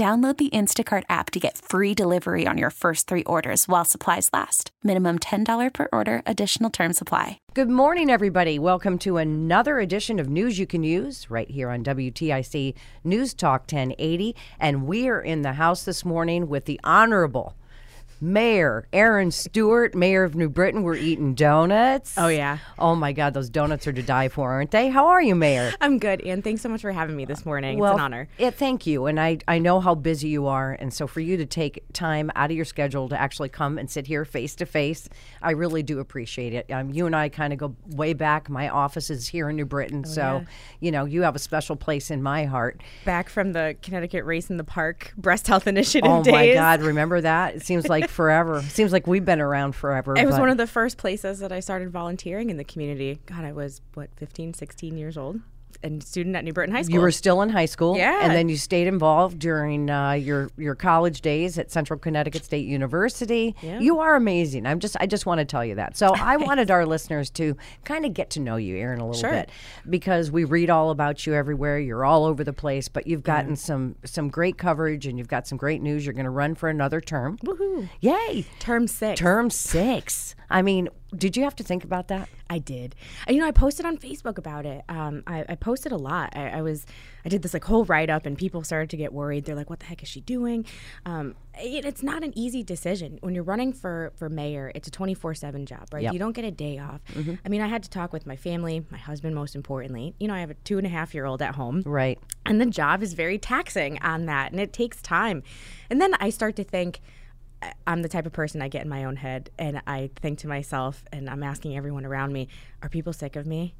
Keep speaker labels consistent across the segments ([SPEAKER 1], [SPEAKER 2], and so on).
[SPEAKER 1] Download the Instacart app to get free delivery on your first three orders while supplies last. Minimum $10 per order, additional term supply.
[SPEAKER 2] Good morning, everybody. Welcome to another edition of News You Can Use right here on WTIC News Talk 1080. And we are in the house this morning with the Honorable Mayor Erin Stewart, Mayor of New Britain. We're eating donuts.
[SPEAKER 3] Oh, yeah.
[SPEAKER 2] Oh, my God. Those donuts are to die for, aren't they? How are you, Mayor?
[SPEAKER 3] I'm good, and thanks so much for having me this morning.
[SPEAKER 2] Well,
[SPEAKER 3] it's an honor.
[SPEAKER 2] Yeah, thank you. And I, I know how busy you are. And so for you to take time out of your schedule to actually come and sit here face to face, I really do appreciate it. Um, you and I kind of go way back. My office is here in New Britain. so,
[SPEAKER 3] yeah.
[SPEAKER 2] you know, you have a special place in my heart.
[SPEAKER 3] Back from the Connecticut Race in the Park Breast Health Initiative
[SPEAKER 2] Oh,
[SPEAKER 3] days.
[SPEAKER 2] my God. Remember that? It seems like forever. Seems like we've been around forever.
[SPEAKER 3] It was one of the first places that I started volunteering in the community. God, I was, what, 15, 16 years old? And student at New Britain High School.
[SPEAKER 2] You were still in high school,
[SPEAKER 3] Yeah.
[SPEAKER 2] and then you stayed involved during uh, your your college days at Central Connecticut State University.
[SPEAKER 3] Yeah.
[SPEAKER 2] You are amazing. I'm just I just want to tell you that. So I wanted our listeners to kind of get to know you, Erin, a little
[SPEAKER 3] Sure.
[SPEAKER 2] bit because we read all about you everywhere. You're all over the place, but you've gotten some some great coverage and you've got some great news. You're going to run for another term.
[SPEAKER 3] Woohoo.
[SPEAKER 2] Yay!
[SPEAKER 3] Term six.
[SPEAKER 2] Term six. I mean, did you have to think about that?
[SPEAKER 3] I did. And, you know, I posted on Facebook about it. Um, I, I posted a lot. I, I was, I did this like whole write up, and people started to get worried. They're like, "What the heck is she doing?" Um, it, it's not an easy decision when you're running for for mayor. It's a 24 seven job, right?
[SPEAKER 2] Yep.
[SPEAKER 3] You don't get a day off. I mean, I had to talk with my family, my husband, most importantly. You know, I have a two and a half year old at home.
[SPEAKER 2] Right.
[SPEAKER 3] And the job is very taxing on that, and it takes time. And then I start to think, I'm the type of person I get in my own head, and I think to myself, and I'm asking everyone around me, are people sick of me?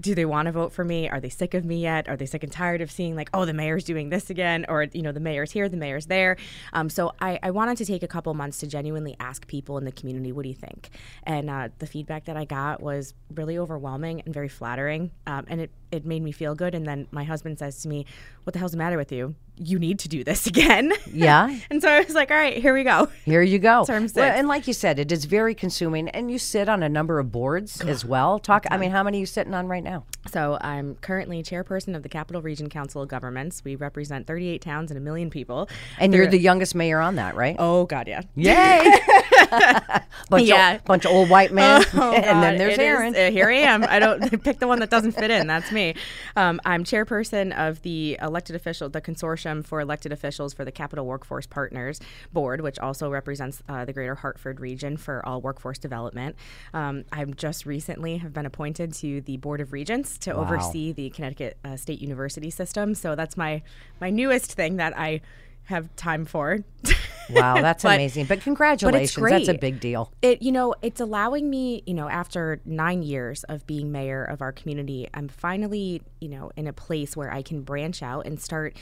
[SPEAKER 3] Do they want to vote for me? Are they sick of me yet? Are they sick and tired of seeing like, oh, the mayor's doing this again, or you know, the mayor's here, the mayor's there? Um, so I, I wanted to take a couple months to genuinely ask people in the community, what do you think? And uh, the feedback that I got was really overwhelming and very flattering, um, and it it made me feel good. And then my husband says to me, "What the hell's the matter with you? You need to do this again."
[SPEAKER 2] Yeah.
[SPEAKER 3] and so I was like, "All right, here we go."
[SPEAKER 2] Here you go.
[SPEAKER 3] Term
[SPEAKER 2] Well, and like you said, it is very consuming, and you sit on a number of boards as well. Talk. I mean, how many are you sitting on right now?
[SPEAKER 3] So I'm currently chairperson of the Capital Region Council of Governments. We represent 38 towns and a million people.
[SPEAKER 2] And you're the youngest mayor on that, right?
[SPEAKER 3] oh God, yeah.
[SPEAKER 2] Yay! bunch
[SPEAKER 3] Yeah.
[SPEAKER 2] of bunch of old white men,
[SPEAKER 3] Oh,
[SPEAKER 2] and then there's
[SPEAKER 3] it is-
[SPEAKER 2] Erin.
[SPEAKER 3] uh, here I am. I don't pick the one that doesn't fit in. That's me. Um, I'm chairperson of the elected official, the consortium for elected officials for the Capital Workforce Partners Board, which also represents uh, the Greater Hartford region for all workforce development. Um, I'm just recently have been appointed to the Board of Regents to
[SPEAKER 2] Wow.
[SPEAKER 3] oversee the Connecticut uh, State University system. So that's my my newest thing that I have time for.
[SPEAKER 2] wow, that's
[SPEAKER 3] But-
[SPEAKER 2] amazing. But congratulations, that's a big deal.
[SPEAKER 3] it you know it's allowing me you know after nine years of being mayor of our community i'm finally you know in a place where i can branch out and start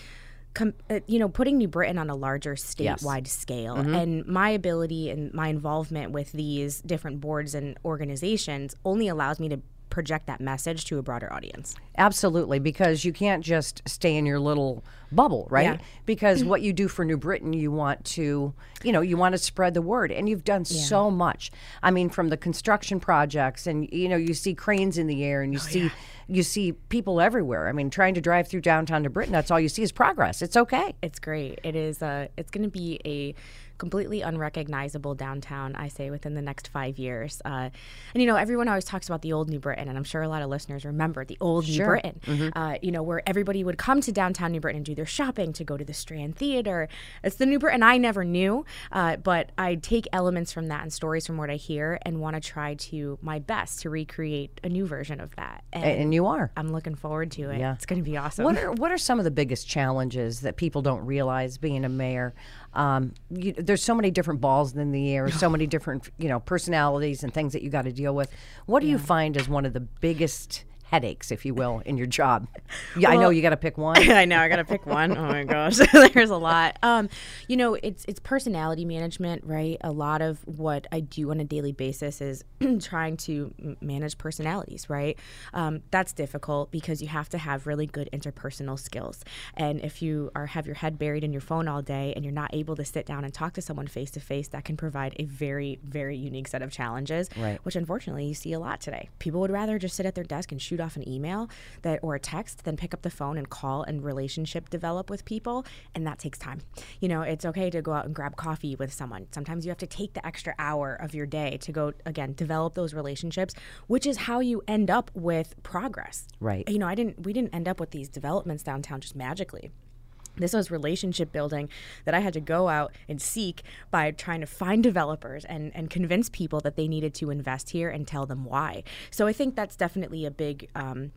[SPEAKER 3] com- uh, you know putting new britain on a larger statewide scale. And my ability and my involvement with these different boards and organizations only allows me to project that message to a broader audience
[SPEAKER 2] Absolutely, because you can't just stay in your little bubble, right?
[SPEAKER 3] Yeah.
[SPEAKER 2] Because what you do for New Britain, you want to, you know, you want to spread the word, and you've done so much. I mean, from the construction projects, and you know, you see cranes in the air, and you see, you see people everywhere. I mean, trying to drive through downtown New Britain, that's all you see is progress. It's okay.
[SPEAKER 3] It's great. It is. Uh, it's going to be a completely unrecognizable downtown. I say within the next five years. Uh, and you know, everyone always talks about the old New Britain. And I'm sure a lot of listeners remember the old New Britain, uh, you know, where everybody would come to downtown New Britain and do their shopping, to go to the Strand Theater. It's the New Britain I never knew, uh, but I take elements from that and stories from what I hear and want to try to my best to recreate a new version of that.
[SPEAKER 2] A- and you are.
[SPEAKER 3] I'm looking forward to it.
[SPEAKER 2] Yeah.
[SPEAKER 3] It's going to be awesome.
[SPEAKER 2] What are what are some of the biggest challenges that people don't realize being a mayor? Um, you, there's so many different balls in the air, so many different you know personalities and things that you got to deal with. What do you find as one of the biggest headaches, if you will, in your job? Yeah, I know you got to pick one.
[SPEAKER 3] I know I gotta pick one. Oh my gosh, there's a lot. Um, you know, it's it's personality management, right? A lot of what I do on a daily basis is trying to manage personalities, right? Um, that's difficult because you have to have really good interpersonal skills. And if you are have your head buried in your phone all day and you're not able to sit down and talk to someone face to face, that can provide a very very unique set of challenges.
[SPEAKER 2] Right.
[SPEAKER 3] Which unfortunately you see a lot today. People would rather just sit at their desk and shoot off an email that or a text then pick up the phone and call and relationship develop with people and that takes time. You know it's okay to go out and grab coffee with someone. Sometimes you have to take the extra hour of your day to go again develop those relationships which is how you end up with progress.
[SPEAKER 2] Right.
[SPEAKER 3] you know i didn't we didn't end up with these developments downtown just magically this was relationship building that I had to go out and seek by trying to find developers and, and convince people that they needed to invest here and tell them why. So I think that's definitely a big. Um,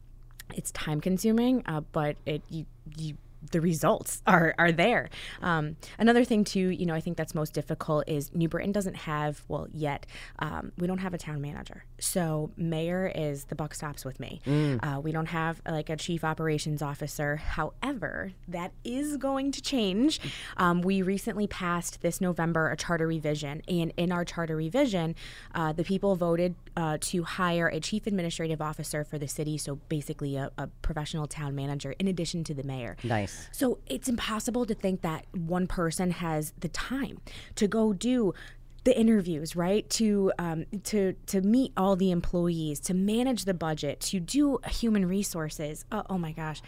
[SPEAKER 3] it's time consuming, uh, but it you you the results are are there. Um, another thing too, you know, I think that's most difficult is New Britain doesn't have well yet. Um, we don't have a town manager, so mayor is the buck stops with me. Uh, we don't have like a chief operations officer. However, that is going to change. Um, we recently passed this November a charter revision, and in our charter revision, uh, the people voted uh, to hire a chief administrative officer for the city. So basically, a, a professional town manager in addition to the mayor.
[SPEAKER 2] Nice.
[SPEAKER 3] So it's impossible to think that one person has the time to go do the interviews, right? To um, to to meet all the employees, to manage the budget, to do human resources. Oh, oh my gosh,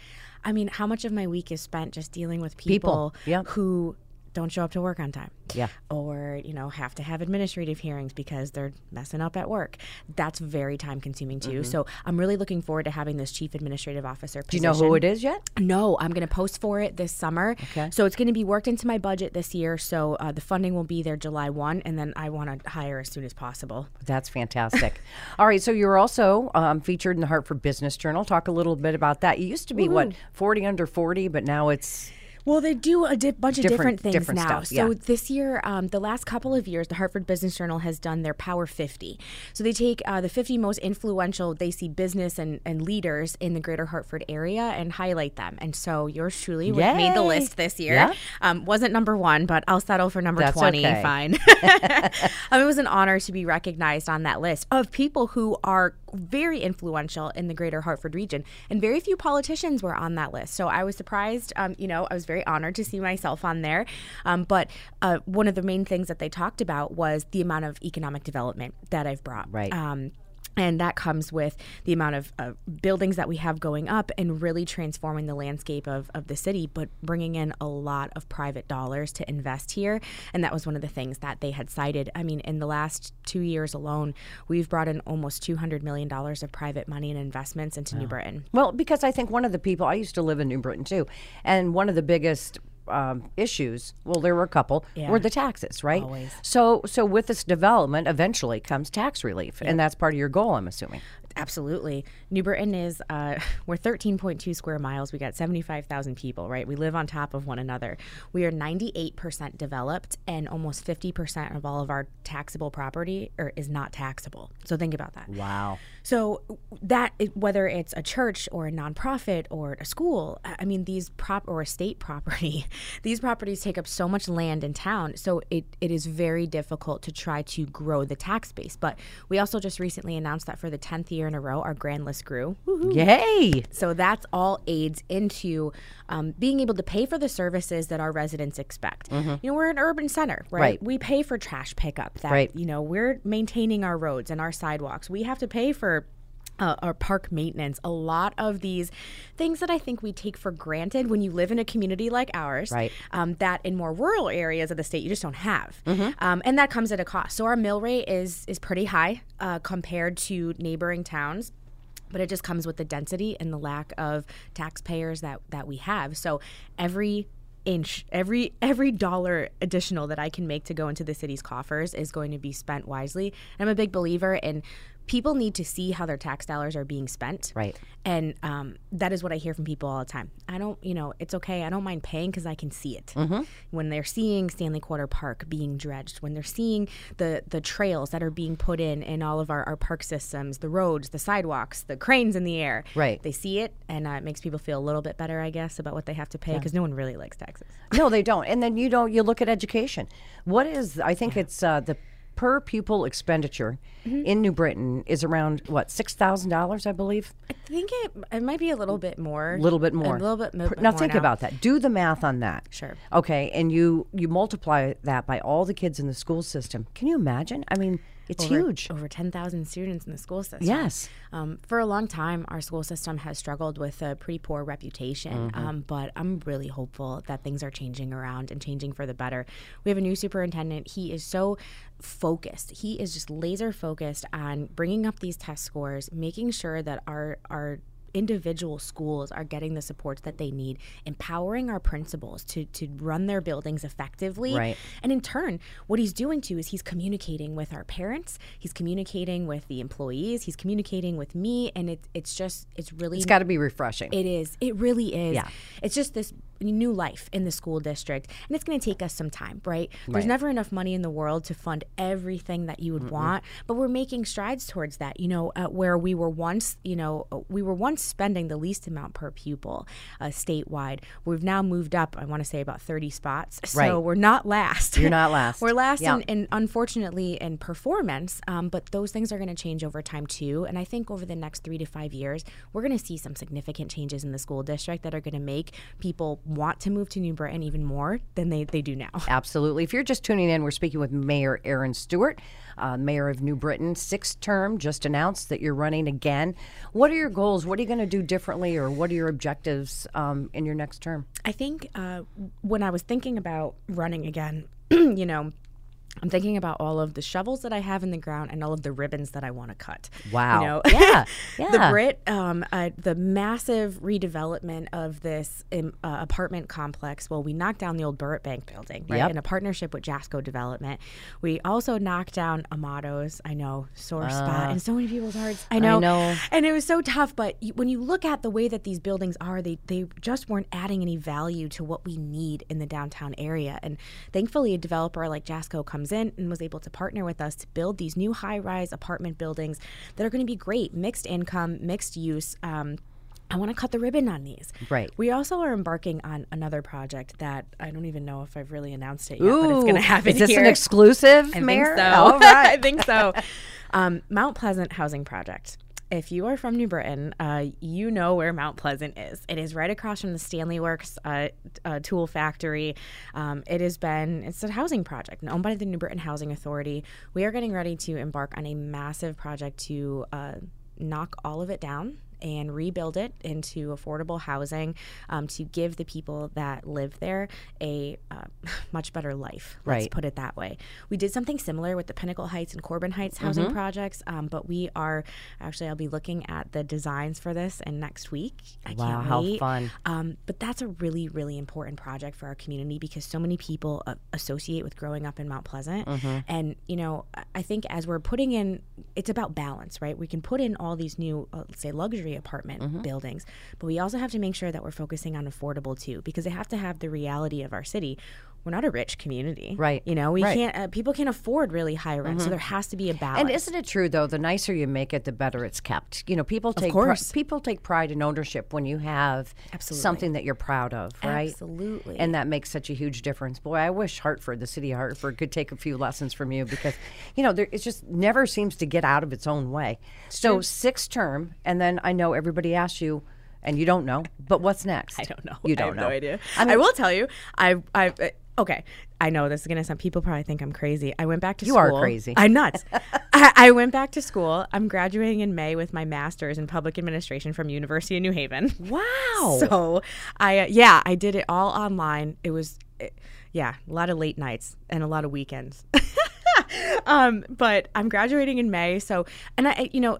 [SPEAKER 3] I mean, how much of my week is spent just dealing with people,
[SPEAKER 2] People, yeah.
[SPEAKER 3] who don't show up to work on time,
[SPEAKER 2] Yeah.
[SPEAKER 3] or you know have to have administrative hearings because they're messing up at work. That's very time consuming too. So I'm really looking forward to having this chief administrative officer.
[SPEAKER 2] Mm-hmm. Do you know who it is yet?
[SPEAKER 3] No, I'm going to post for it this summer.
[SPEAKER 2] Okay.
[SPEAKER 3] So it's going to be worked into my budget this year. So uh, the funding will be there July 1, and then I want to hire as soon as possible.
[SPEAKER 2] That's fantastic. All right, so you're also um, featured in the Hartford Business Journal. Talk a little bit about that. You used to be what 40 under 40, but now it's
[SPEAKER 3] Well, they do a di- bunch of
[SPEAKER 2] Different-
[SPEAKER 3] things
[SPEAKER 2] different
[SPEAKER 3] now.
[SPEAKER 2] stuff,
[SPEAKER 3] So this year, um, the last couple of years, the Hartford Business Journal has done their Power 50. So they take uh, the 50 most influential, they see business and, and leaders in the greater Hartford area and highlight them. And so yours truly made the list this year.
[SPEAKER 2] Yeah.
[SPEAKER 3] Um, wasn't number one, but I'll settle for number
[SPEAKER 2] That's
[SPEAKER 3] 20.
[SPEAKER 2] okay.
[SPEAKER 3] Fine. um, it was an honor to be recognized on that list of people who are very influential in the greater Hartford region. And very few politicians were on that list. So I was surprised. Um, you know, I was very honored to see myself on there. Um, but uh, one of the main things that they talked about was the amount of economic development that I've brought.
[SPEAKER 2] Right.
[SPEAKER 3] Um, and that comes with the amount of uh, buildings that we have going up and really transforming the landscape of, of the city, but bringing in a lot of private dollars to invest here. And that was one of the things that they had cited. I mean, in the last two years alone, we've brought in almost $200 million of private money and investments into New Britain.
[SPEAKER 2] Well, because I think one of the people I used to live in New Britain too, and one of the biggest um, issues, well, there were a couple,
[SPEAKER 3] Yeah.
[SPEAKER 2] were the taxes, right?
[SPEAKER 3] Always.
[SPEAKER 2] So, so with this development, eventually comes tax relief, and that's part of your goal, I'm assuming.
[SPEAKER 3] Absolutely. New Britain is, uh, we're 13.2 square miles. We got 75,000 people, right? We live on top of one another. We are 98% developed, and almost 50% of all of our taxable property or, is not taxable. So think about that.
[SPEAKER 2] Wow.
[SPEAKER 3] So that whether it's a church or a nonprofit or a school, I mean these prop or a state property, these properties take up so much land in town. So it, it is very difficult to try to grow the tax base. But we also just recently announced that for the tenth year in a row, our grand list grew.
[SPEAKER 2] Yay!
[SPEAKER 3] So that's all aids into um, being able to pay for the services that our residents expect. You know, we're an urban center, right?
[SPEAKER 2] Mm-hmm. Right.
[SPEAKER 3] We pay for trash pickup. That
[SPEAKER 2] Right.
[SPEAKER 3] you know, we're maintaining our roads and our sidewalks. We have to pay for. Uh, our park maintenance, a lot of these things that I think we take for granted when you live in a community like ours,
[SPEAKER 2] Right.
[SPEAKER 3] um, that in more rural areas of the state you just don't have,
[SPEAKER 2] Mm-hmm.
[SPEAKER 3] um, and that comes at a cost. So our mill rate is is pretty high uh, compared to neighboring towns but it just comes with the density and the lack of taxpayers that that we have. So every inch every every dollar additional that I can make to go into the city's coffers is going to be spent wisely. And I'm a big believer in people need to see how their tax dollars are being spent.
[SPEAKER 2] Right.
[SPEAKER 3] And um, that is what I hear from people all the time. I don't, you know, it's okay. I don't mind paying because I can see it. Mm-hmm. When they're seeing Stanley Quarter Park being dredged, when they're seeing the the trails that are being put in in all of our, our park systems, the roads, the sidewalks, the cranes in the air.
[SPEAKER 2] Right.
[SPEAKER 3] They see it, and uh, it makes people feel a little bit better, I guess, about what they have to pay because no one really likes taxes.
[SPEAKER 2] No, they don't. And then you don't. You look at education. What is? I think it's uh, the per pupil expenditure mm-hmm. in New Britain is around what six thousand dollars, I believe.
[SPEAKER 3] I think it, it might be a little bit more.
[SPEAKER 2] A little bit more.
[SPEAKER 3] A little bit, mo-
[SPEAKER 2] Per- now
[SPEAKER 3] more
[SPEAKER 2] think about that. Do the math on that.
[SPEAKER 3] Sure.
[SPEAKER 2] Okay, and you you multiply that by all the kids in the school system. Can you imagine? I mean, it's
[SPEAKER 3] over,
[SPEAKER 2] huge.
[SPEAKER 3] Over 10,000 students in the school system.
[SPEAKER 2] Yes.
[SPEAKER 3] Um, for a long time, our school system has struggled with a pretty poor reputation,
[SPEAKER 2] Mm-hmm.
[SPEAKER 3] um, but I'm really hopeful that things are changing around and changing for the better. We have a new superintendent. He is so focused. He is just laser focused on bringing up these test scores, making sure that our our individual schools are getting the supports that they need, empowering our principals to to run their buildings effectively.
[SPEAKER 2] Right.
[SPEAKER 3] And in turn, what he's doing too is he's communicating with our parents, he's communicating with the employees, he's communicating with me, and it, it's just it's really
[SPEAKER 2] It's got to be refreshing.
[SPEAKER 3] it is. It really is.
[SPEAKER 2] Yeah.
[SPEAKER 3] It's just this new life in the school district. And it's going to take us some time, right? There's
[SPEAKER 2] Right.
[SPEAKER 3] never enough money in the world to fund everything that you would want, but we're making strides towards that. You know, uh, where we were once, you know, uh, we were once spending the least amount per pupil uh, statewide. We've now moved up, I want to say about 30 spots. So
[SPEAKER 2] Right.
[SPEAKER 3] we're not last.
[SPEAKER 2] You're not last.
[SPEAKER 3] we're last
[SPEAKER 2] Yeah.
[SPEAKER 3] in, in, unfortunately, in performance, um, but those things are going to change over time too. And I think over the next three to five years, we're going to see some significant changes in the school district that are going to make people want to move to New Britain even more than they, they do now.
[SPEAKER 2] Absolutely. If you're just tuning in, we're speaking with Mayor Erin Stewart, uh, Mayor of New Britain. Sixth term, just announced that you're running again. What are your goals? What are you going to do differently, or what are your objectives um, in your next term?
[SPEAKER 3] I think uh, when I was thinking about running again, you know, I'm thinking about all of the shovels that I have in the ground and all of the ribbons that I want to cut.
[SPEAKER 2] Wow.
[SPEAKER 3] You know?
[SPEAKER 2] Yeah,
[SPEAKER 3] the
[SPEAKER 2] yeah.
[SPEAKER 3] Brit, um, uh, the massive redevelopment of this um, uh, apartment complex. Well, we knocked down the old Burritt Bank building, right?
[SPEAKER 2] Yep.
[SPEAKER 3] In a partnership with Jasco Development. We also knocked down Amato's. I know, sore spot in so many people's hearts. I know.
[SPEAKER 2] Uh, know.
[SPEAKER 3] And it was so tough, but you, when you look at the way that these buildings are, they they just weren't adding any value to what we need in the downtown area. And thankfully, a developer like Jasco comes in and was able to partner with us to build these new high-rise apartment buildings that are going to be great, mixed income, mixed use. Um, I want to cut the ribbon on these.
[SPEAKER 2] Right.
[SPEAKER 3] We also are embarking on another project that I don't even know if I've really announced it yet, but it's going to happen
[SPEAKER 2] Is this
[SPEAKER 3] here.
[SPEAKER 2] an exclusive,
[SPEAKER 3] I
[SPEAKER 2] Mayor?
[SPEAKER 3] think so.
[SPEAKER 2] All right.
[SPEAKER 3] I think so. Um, Mount Pleasant Housing Project. If you are from New Britain, uh, you know where Mount Pleasant is. It is right across from the Stanley Works uh, uh, tool factory. Um, it has been, it's a housing project owned by the New Britain Housing Authority. We are getting ready to embark on a massive project to uh, knock all of it down and rebuild it into affordable housing um, to give the people that live there a uh, much better life. Let's
[SPEAKER 2] Right.
[SPEAKER 3] put it that way. We did something similar with the Pinnacle Heights and Corbin Heights housing
[SPEAKER 2] Mm-hmm.
[SPEAKER 3] projects, um, but we are actually I'll be looking at the designs for this and next week. I
[SPEAKER 2] Wow,
[SPEAKER 3] can't
[SPEAKER 2] how
[SPEAKER 3] wait.
[SPEAKER 2] fun.
[SPEAKER 3] Um, but that's a really, really important project for our community because so many people uh, associate with growing up in Mount Pleasant.
[SPEAKER 2] Mm-hmm.
[SPEAKER 3] And, you know, I- I think as we're putting in, it's about balance, right? We can put in all these new, uh, say, luxury apartment
[SPEAKER 2] Mm-hmm.
[SPEAKER 3] buildings, but we also have to make sure that we're focusing on affordable too because they have to have the reality of our city. We're not a rich community,
[SPEAKER 2] Right.
[SPEAKER 3] You know, we
[SPEAKER 2] Right.
[SPEAKER 3] can't. Uh, people can't afford really high rent, so there has to be a balance.
[SPEAKER 2] And isn't it true though? The nicer you make it, the better it's kept. You know, people take pri- people take pride in ownership when you have
[SPEAKER 3] Absolutely.
[SPEAKER 2] something that you're proud of, right?
[SPEAKER 3] Absolutely.
[SPEAKER 2] And that makes such a huge difference. Boy, I wish Hartford, the city of Hartford, could take a few lessons from you because, you know, there, it just never seems to get out of its own way. So six term, and then I know everybody asks you, and you don't know, but what's next?
[SPEAKER 3] I don't know.
[SPEAKER 2] You
[SPEAKER 3] I
[SPEAKER 2] don't I
[SPEAKER 3] have
[SPEAKER 2] know.
[SPEAKER 3] no idea.
[SPEAKER 2] I
[SPEAKER 3] I, will tell you. I I okay. I know this is gonna sound. People probably think I'm crazy. I went back to school.
[SPEAKER 2] You
[SPEAKER 3] school.
[SPEAKER 2] are crazy.
[SPEAKER 3] I'm nuts. I, I went back to school. I'm graduating in May with my master's in public administration from University of New Haven.
[SPEAKER 2] Wow.
[SPEAKER 3] So I uh, yeah, I did it all online. It was uh, yeah, a lot of late nights and a lot of weekends. um, but I'm graduating in May, so and I you know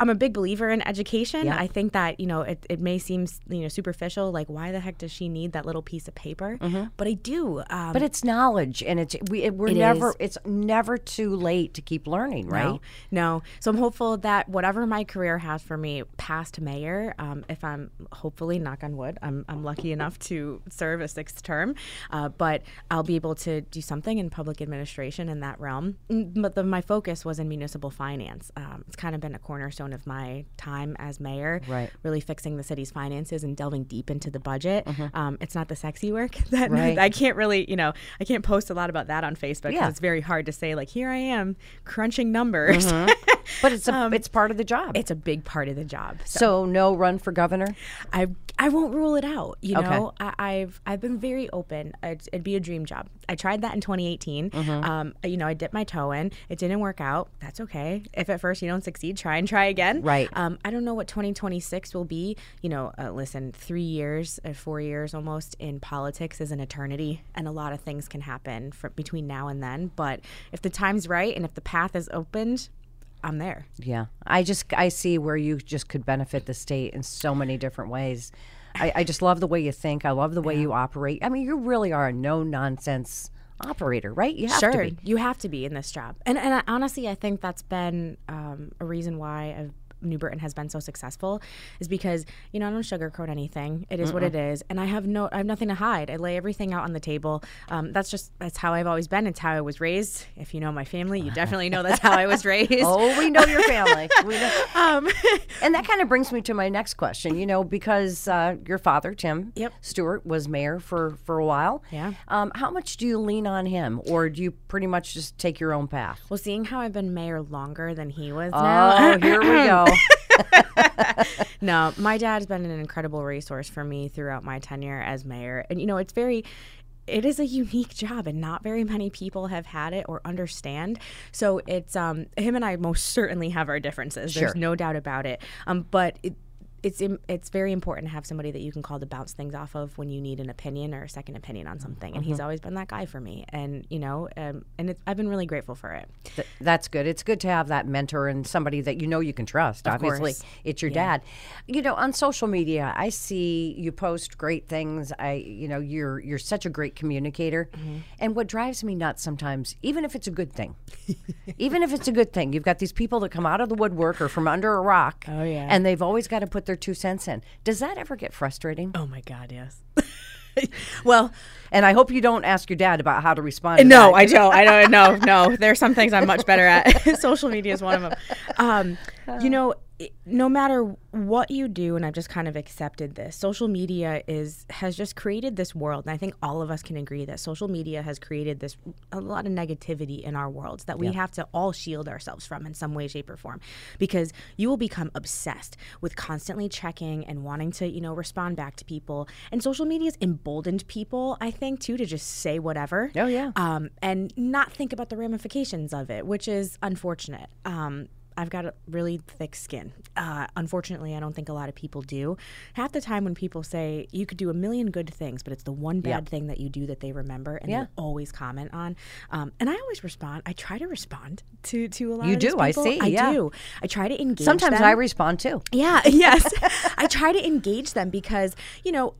[SPEAKER 3] I'm a big believer in education.
[SPEAKER 2] Yeah.
[SPEAKER 3] I think that you know it, it may seem you know superficial, like why the heck does she need that little piece of paper? But I do. Um,
[SPEAKER 2] Mm-hmm. But it's knowledge, and it's we it, we're
[SPEAKER 3] It
[SPEAKER 2] never
[SPEAKER 3] is.
[SPEAKER 2] it's never too late to keep learning, right?
[SPEAKER 3] No, no. So I'm hopeful that whatever my career has for me past mayor, um, if I'm hopefully, knock on wood, I'm, I'm lucky enough to serve a sixth term, uh, but I'll be able to do something in public administration in that realm. Mm, But the, my focus was in municipal finance. Um, it's kind of been a cornerstone of my time as mayor,
[SPEAKER 2] Right.
[SPEAKER 3] really fixing the city's finances and delving deep into the budget. Um, it's not the sexy work that
[SPEAKER 2] Mm-hmm. Right.
[SPEAKER 3] I can't really, you know, I can't post a lot about that on Facebook because
[SPEAKER 2] Yeah.
[SPEAKER 3] it's very hard to say like here I am crunching numbers.
[SPEAKER 2] But it's a, it's part of the job.
[SPEAKER 3] Um, it's a big part of the job. So,
[SPEAKER 2] so no run for governor.
[SPEAKER 3] I I won't rule it out. You
[SPEAKER 2] Okay.
[SPEAKER 3] know, I, I've I've been very open. It'd, it'd be a dream job. I tried that in 2018.
[SPEAKER 2] Mm-hmm.
[SPEAKER 3] Um, you know, I dipped my toe in. It didn't work out. That's okay. If at first you don't succeed, try and try again.
[SPEAKER 2] Right.
[SPEAKER 3] Um, I don't know what 2026 will be. You know, uh, listen, three years, uh, four years almost in politics is an eternity, and a lot of things can happen for, between now and then. But if the time's right and if the path is opened, I'm there.
[SPEAKER 2] Yeah, I just I see where you just could benefit the state in so many different ways. I, I just love the way you think. I love the way you operate. I mean, you really are a no nonsense operator, right? You have
[SPEAKER 3] sure,
[SPEAKER 2] to be.
[SPEAKER 3] you have to be in this job, and and I, honestly, I think that's been um, a reason why I've, New Britain has been so successful, is because you know I don't sugarcoat anything. It is what it is, and I have no, I have nothing to hide. I lay everything out on the table. Um, that's just that's how I've always been. It's how I was raised. If you know my family, you definitely know that's how I was raised.
[SPEAKER 2] Oh, we know your family. we know.
[SPEAKER 3] Um,
[SPEAKER 2] And that kind of brings me to my next question. You know, because uh, your father, Tim
[SPEAKER 3] Yep.
[SPEAKER 2] Stewart, was mayor for for a while.
[SPEAKER 3] Yeah.
[SPEAKER 2] Um, how much do you lean on him, or do you pretty much just take your own path?
[SPEAKER 3] well, seeing how I've been mayor longer than he was
[SPEAKER 2] Oh,
[SPEAKER 3] now.
[SPEAKER 2] here we go.
[SPEAKER 3] no, my dad's been an incredible resource for me throughout my tenure as mayor. And, you know, it's very. It is a unique job, and not very many people have had it or understand. So it's um, him and I most certainly have our differences. There's no doubt about it. Um, but it, it's it's very important to have somebody that you can call to bounce things off of when you need an opinion or a second opinion on something. And
[SPEAKER 2] Mm-hmm.
[SPEAKER 3] he's always been that guy for me. And you know, um, and it's, I've been really grateful for it.
[SPEAKER 2] Th- that's good. It's good to have that mentor and somebody that you know you can trust. Obviously,
[SPEAKER 3] course.
[SPEAKER 2] it's your dad. You know, on social media, I see you post great things. I, you know, you're you're such a great communicator.
[SPEAKER 3] Mm-hmm.
[SPEAKER 2] And what drives me nuts sometimes, even if it's a good thing, even if it's a good thing, you've got these people that come out of the woodwork or from under a rock.
[SPEAKER 3] Oh, yeah.
[SPEAKER 2] and they've always got to put their two cents in. Does that ever get frustrating?
[SPEAKER 3] Oh my God, yes. well,
[SPEAKER 2] And I hope you don't ask your dad about how to respond. To
[SPEAKER 3] No,
[SPEAKER 2] that.
[SPEAKER 3] I don't. I don't. No, no. There are some things I'm much better at. Social media is one of them. Um, you know, no matter what you do, and I've just kind of accepted this. Social media is has just created this world, and I think all of us can agree that social media has created this a lot of negativity in our worlds that we have to all shield ourselves from in some way, shape, or form, because you will become obsessed with constantly checking and wanting to, you know, respond back to people. And social media has emboldened people, I think, too, to just say whatever
[SPEAKER 2] Oh, yeah.
[SPEAKER 3] um, and not think about the ramifications of it, which is unfortunate. Um, I've got a really thick skin. Uh, unfortunately, I don't think a lot of people do. Half the time, when people say you could do a million good things, but it's the one bad thing that you do that they remember and
[SPEAKER 2] Yeah.
[SPEAKER 3] they'll always comment on. Um, and I always respond. I try to respond to to a lot
[SPEAKER 2] You do, I see,
[SPEAKER 3] I
[SPEAKER 2] yeah.
[SPEAKER 3] do. I try to engage.
[SPEAKER 2] Sometimes
[SPEAKER 3] them.
[SPEAKER 2] I respond too.
[SPEAKER 3] Yeah, yes. I try to engage them because, you know,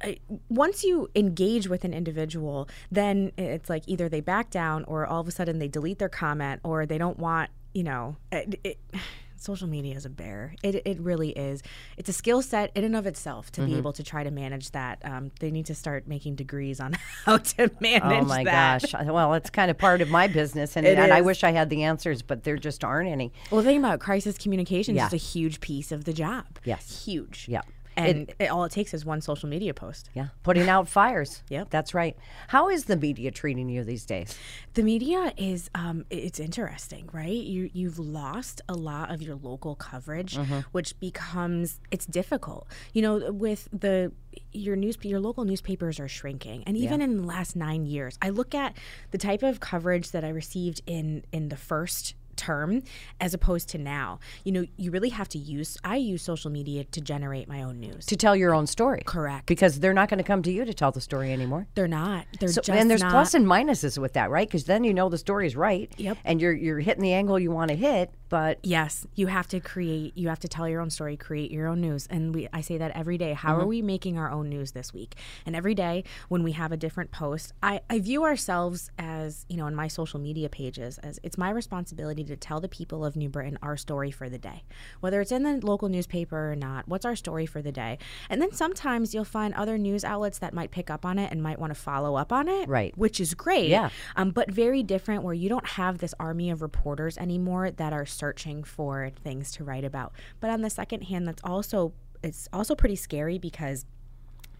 [SPEAKER 3] once you engage with an individual, then it's like either they back down or all of a sudden they delete their comment or they don't want, you know, it, it, social media is a bear. It, it really is. It's a skill set in and of itself to be able to try to manage that. Um, they need to start making degrees on how to manage
[SPEAKER 2] Oh my
[SPEAKER 3] that.
[SPEAKER 2] gosh. Well, it's kind of part of my business, and, and I wish I had the answers, but there just aren't any.
[SPEAKER 3] Well, the thing about crisis communication
[SPEAKER 2] Yeah.
[SPEAKER 3] is a huge piece of the job.
[SPEAKER 2] Yes.
[SPEAKER 3] Huge.
[SPEAKER 2] Yeah.
[SPEAKER 3] And it, all it takes is one social media post.
[SPEAKER 2] Yeah, putting out fires.
[SPEAKER 3] Yep.
[SPEAKER 2] that's right. How is the media treating you these days?
[SPEAKER 3] The media is um, it's interesting, right? You you've lost a lot of your local coverage, which becomes it's difficult. You know, with the your news your local newspapers are shrinking, and even in the last nine years, I look at the type of coverage that I received in in the first term as opposed to now. You know, you really have to use I use social media to generate my own news.
[SPEAKER 2] to tell your own story.
[SPEAKER 3] Correct.
[SPEAKER 2] Because they're not going to come to you to tell the story anymore.
[SPEAKER 3] They're not. They're
[SPEAKER 2] So,
[SPEAKER 3] just
[SPEAKER 2] and there's
[SPEAKER 3] not.
[SPEAKER 2] plus and minuses with that, right? Because then you know the story is right.
[SPEAKER 3] Yep.
[SPEAKER 2] And you're you're hitting the angle you want to hit, but
[SPEAKER 3] Yes, you have to create. You have to tell your own story, create your own news, and we. I say that every day. How
[SPEAKER 2] Mm-hmm.
[SPEAKER 3] are we making our own news this week? And every day when we have a different post, I, I view ourselves as you know in my social media pages as it's my responsibility to tell the people of New Britain our story for the day, whether it's in the local newspaper or not. What's our story for the day? And then sometimes you'll find other news outlets that might pick up on it and might want to follow up on it,
[SPEAKER 2] Right.
[SPEAKER 3] Which is great,
[SPEAKER 2] Yeah.
[SPEAKER 3] um, but very different where you don't have this army of reporters anymore that are searching for things to write about. But on the second hand, that's also it's also pretty scary because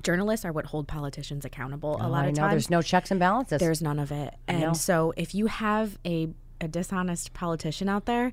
[SPEAKER 3] journalists are what hold politicians accountable a lot
[SPEAKER 2] Oh, I
[SPEAKER 3] of
[SPEAKER 2] know
[SPEAKER 3] times.
[SPEAKER 2] there's no checks and balances.
[SPEAKER 3] There's none of it. And so if you have a, a dishonest politician out there,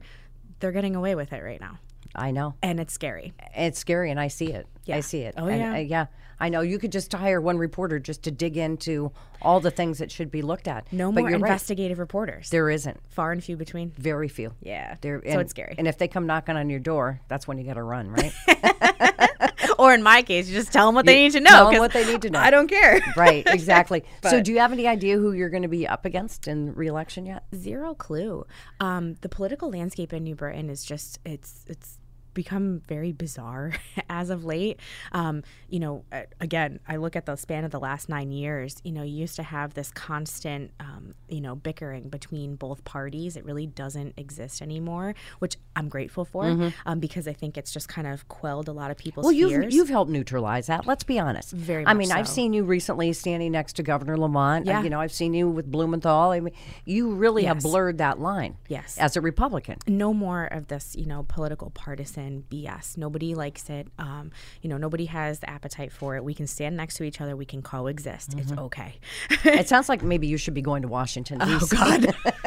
[SPEAKER 3] they're getting away with it right now.
[SPEAKER 2] I know.
[SPEAKER 3] And it's scary.
[SPEAKER 2] It's scary, and I see it. I see it.
[SPEAKER 3] Oh,
[SPEAKER 2] And,
[SPEAKER 3] yeah.
[SPEAKER 2] uh, yeah. I know. You could just hire one reporter just to dig into all the things that should be looked at.
[SPEAKER 3] No
[SPEAKER 2] but
[SPEAKER 3] more
[SPEAKER 2] you're right.
[SPEAKER 3] investigative reporters.
[SPEAKER 2] There isn't.
[SPEAKER 3] Far and few between.
[SPEAKER 2] Very few.
[SPEAKER 3] Yeah.
[SPEAKER 2] There,
[SPEAKER 3] so it's scary.
[SPEAKER 2] And if they come knocking on your door, that's when you got to run, right?
[SPEAKER 3] or in my case, you just tell them what they need to know.
[SPEAKER 2] tell 'em
[SPEAKER 3] 'cause
[SPEAKER 2] what they need to know.
[SPEAKER 3] I don't care.
[SPEAKER 2] right. Exactly. so, do you have any idea who you're going to be up against in reelection yet?
[SPEAKER 3] Zero clue. Um, the political landscape in New Britain is just it's it's become very bizarre as of late. Um, you know, uh, again, I look at the span of the last nine years. You know, you used to have this constant, um, you know, bickering between both parties. It really doesn't exist anymore, which I'm grateful for um, because I think it's just kind of quelled a lot of people's
[SPEAKER 2] Well, you've you've helped neutralize that. Let's be honest.
[SPEAKER 3] Very
[SPEAKER 2] I mean, I've seen you recently standing next to Governor Lamont. Uh,
[SPEAKER 3] Yeah.
[SPEAKER 2] You know, I've seen you with Blumenthal. I mean, you really have blurred that line.
[SPEAKER 3] Yes.
[SPEAKER 2] As a Republican.
[SPEAKER 3] no more of this, you know, political partisan BS. Nobody likes it. Um, you know, nobody has the appetite for it. We can stand next to each other. We can coexist. It's okay.
[SPEAKER 2] it sounds like maybe you should be going to Washington D.C.
[SPEAKER 3] Oh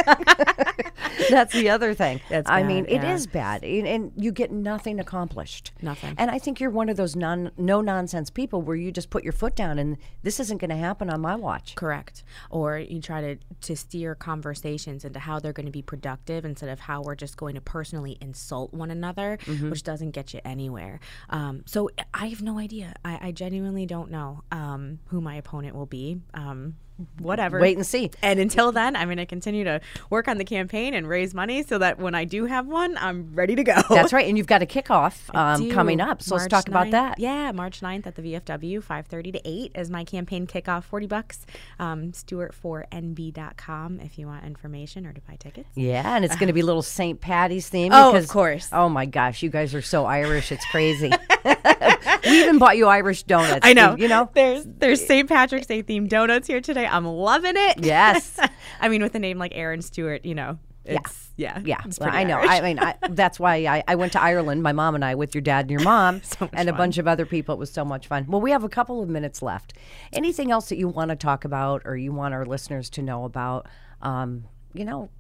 [SPEAKER 3] God.
[SPEAKER 2] That's the other thing.
[SPEAKER 3] That's
[SPEAKER 2] I
[SPEAKER 3] bad,
[SPEAKER 2] mean, it
[SPEAKER 3] yeah.
[SPEAKER 2] is bad, and, and you get nothing accomplished.
[SPEAKER 3] Nothing.
[SPEAKER 2] And I think you're one of those non no nonsense people where you just put your foot down, and this isn't going to happen on my watch.
[SPEAKER 3] Correct. Or you try to, to steer conversations into how they're going to be productive instead of how we're just going to personally insult one another,
[SPEAKER 2] Mm-hmm.
[SPEAKER 3] which doesn't get you anywhere. Um, so I have no idea. I, I genuinely don't know um, who my opponent will be. Um, whatever.
[SPEAKER 2] Wait and see.
[SPEAKER 3] And until then, I'm going to continue to work on the campaign and raise money so that when I do have one, I'm ready to go.
[SPEAKER 2] That's right, and you've got a kickoff um, coming up. So let's
[SPEAKER 3] March
[SPEAKER 2] talk about that.
[SPEAKER 3] Yeah, March 9th at the VFW, 5:30 to 8 is my campaign kickoff. 40 bucks. Um, Stewart4nb.com if you want information or to buy tickets.
[SPEAKER 2] Yeah, and it's going to be a little St. Patty's theme.
[SPEAKER 3] Oh, of course.
[SPEAKER 2] Oh my gosh, you guys are so Irish. It's crazy. we even bought you Irish donuts.
[SPEAKER 3] I know.
[SPEAKER 2] You know.
[SPEAKER 3] there's there's St. Patrick's Day themed donuts here today. I'm loving it.
[SPEAKER 2] Yes.
[SPEAKER 3] I mean, with a name like Erin Stewart, you know, it's yeah,
[SPEAKER 2] Yeah,
[SPEAKER 3] it's
[SPEAKER 2] well, I know. I mean, I, that's why I, I went to Ireland, my mom and I, with your dad and your mom,
[SPEAKER 3] So
[SPEAKER 2] and a bunch of other people. It was so much fun. Well, we have a couple of minutes left. Anything else that you want to talk about or you want our listeners to know about? Um, you know,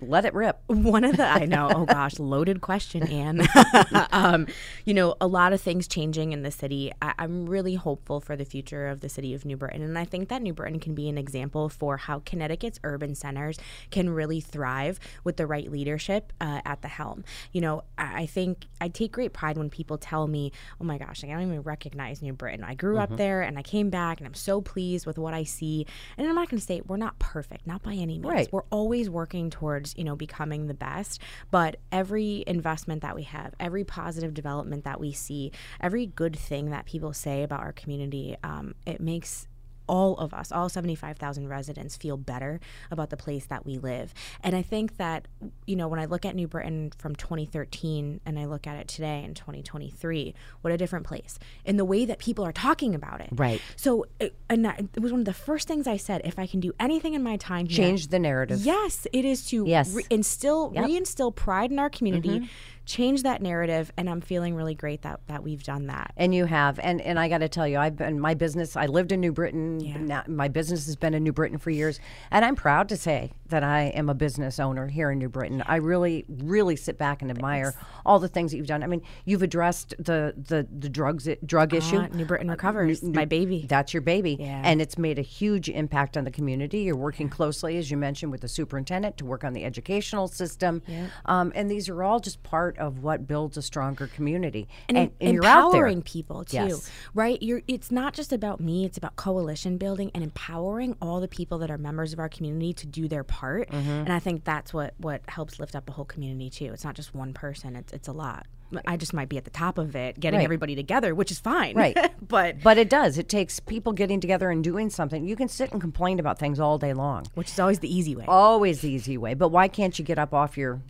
[SPEAKER 2] let it rip.
[SPEAKER 3] One of the I know. Oh gosh, loaded question, Anne. um, you know, a lot of things changing in the city. I, I'm really hopeful for the future of the city of New Britain, and I think that New Britain can be an example for how Connecticut's urban centers can really thrive with the right leadership uh, at the helm. You know, I, I think I take great pride when people tell me, "Oh my gosh, I don't even recognize New Britain. I grew up there, and I came back, and I'm so pleased with what I see." And I'm not going to say we're not perfect, not by any means.
[SPEAKER 2] Right.
[SPEAKER 3] We're always working towards you know becoming the best. But every investment that we have every positive development that we see every good thing that people say about our community um, it makes all of us, all 75,000 residents, feel better about the place that we live. And I think that, you know, when I look at New Britain from 2013 and I look at it today in 2023, what a different place in the way that people are talking about it.
[SPEAKER 2] Right.
[SPEAKER 3] So, it, and it was one of the first things I said if I can do anything in my time here,
[SPEAKER 2] Change the narrative.
[SPEAKER 3] Yes, it is to
[SPEAKER 2] Yes.
[SPEAKER 3] re- instill,
[SPEAKER 2] Yep. Mm-hmm.
[SPEAKER 3] reinstill pride in our community, change that narrative, and I'm feeling really great that that we've done that.
[SPEAKER 2] And you have, and and I got to tell you, I've been my business. I lived in New Britain.
[SPEAKER 3] Yeah.
[SPEAKER 2] Now, my business has been in New Britain for years, and I'm proud to say that I am a business owner here in New Britain. I really, really sit back and admire all the things that you've done. I mean, you've addressed the the, the drugs drug issue.
[SPEAKER 3] Uh, New Britain recovers,
[SPEAKER 2] New-
[SPEAKER 3] my baby.
[SPEAKER 2] That's your baby,
[SPEAKER 3] Yeah.
[SPEAKER 2] and it's made a huge impact on the community. You're working closely, as you mentioned, with the superintendent to work on the educational system, um, and these are all just part of what builds a stronger community.
[SPEAKER 3] and,
[SPEAKER 2] and
[SPEAKER 3] em-
[SPEAKER 2] you're out there.
[SPEAKER 3] empowering people too
[SPEAKER 2] Yes.
[SPEAKER 3] right you're it's not just about me it's about coalition building and empowering all the people that are members of our community to do their part
[SPEAKER 2] Mm-hmm.
[SPEAKER 3] and i think that's what what helps lift up a whole community too it's not just one person it's it's a lot i just might be at the top of it getting
[SPEAKER 2] Right.
[SPEAKER 3] everybody together which is fine
[SPEAKER 2] Right.
[SPEAKER 3] but
[SPEAKER 2] But it does. It takes people getting together and doing something. You can sit and complain about things all day long.
[SPEAKER 3] which is always the easy way
[SPEAKER 2] Always the easy way. But why can't you get up off your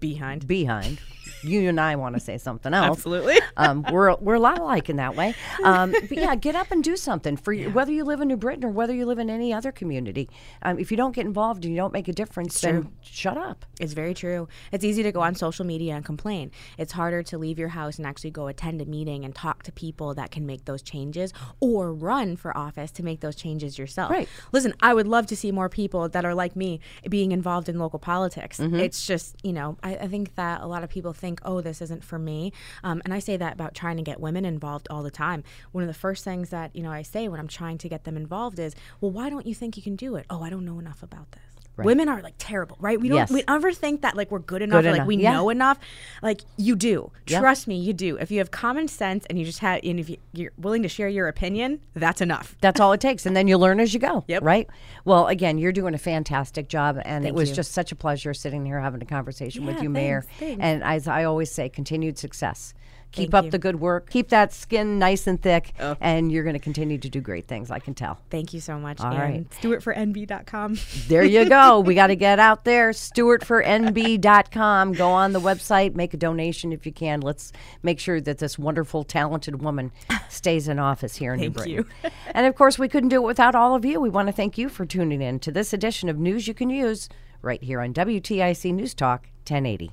[SPEAKER 3] behind
[SPEAKER 2] behind? You and I want to say something else.
[SPEAKER 3] Absolutely.
[SPEAKER 2] Um, we're we're a lot alike in that way. Um, but yeah, get up and do something for you, whether you live in New Britain or whether you live in any other community. Um, if you don't get involved and you don't make a difference, then shut up.
[SPEAKER 3] It's very true. It's easy to go on social media and complain. It's harder to leave your house and actually go attend a meeting and talk to people that can make those changes or run for office to make those changes yourself.
[SPEAKER 2] Right.
[SPEAKER 3] Listen, I would love to see more people that are like me being involved in local politics.
[SPEAKER 2] Mm-hmm.
[SPEAKER 3] It's just, you know, I, I think that a lot of people think, oh, this isn't for me. Um, and I say that about trying to get women involved all the time. One of the first things that, you know, I say when I'm trying to get them involved is, well, why don't you think you can do it? Oh, I don't know enough about this. Women are like terrible, right? We don't
[SPEAKER 2] Yes.
[SPEAKER 3] we never think that like we're good enough
[SPEAKER 2] Good
[SPEAKER 3] or like
[SPEAKER 2] enough.
[SPEAKER 3] we
[SPEAKER 2] Yeah.
[SPEAKER 3] know enough. Like you do.
[SPEAKER 2] Yep.
[SPEAKER 3] Trust me, you do. If you have common sense and you just have and if you, you're willing to share your opinion, that's enough.
[SPEAKER 2] That's all it takes, and then you learn as you go.
[SPEAKER 3] Yep.
[SPEAKER 2] Right. Well, again, you're doing a fantastic job, and it was
[SPEAKER 3] you.
[SPEAKER 2] just such a pleasure sitting here having a conversation with
[SPEAKER 3] Yeah,
[SPEAKER 2] you, Mayor.
[SPEAKER 3] thanks, thanks.
[SPEAKER 2] And as I always say, continued success. Keep
[SPEAKER 3] Thank
[SPEAKER 2] up
[SPEAKER 3] you.
[SPEAKER 2] the good work. Keep that skin nice and thick, oh. and you're going to continue to do great things. I can tell.
[SPEAKER 3] Thank you so much.
[SPEAKER 2] All right.
[SPEAKER 3] StewartForNB.com.
[SPEAKER 2] There you go. we got to get out there. StewartForNB.com. Go on the website, make a donation if you can. Let's make sure that this wonderful, talented woman stays in office here in New
[SPEAKER 3] Thank
[SPEAKER 2] Britain.
[SPEAKER 3] you.
[SPEAKER 2] and of course, we couldn't do it without all of you. We want to thank you for tuning in to this edition of News You Can Use right here on WTIC News Talk 1080.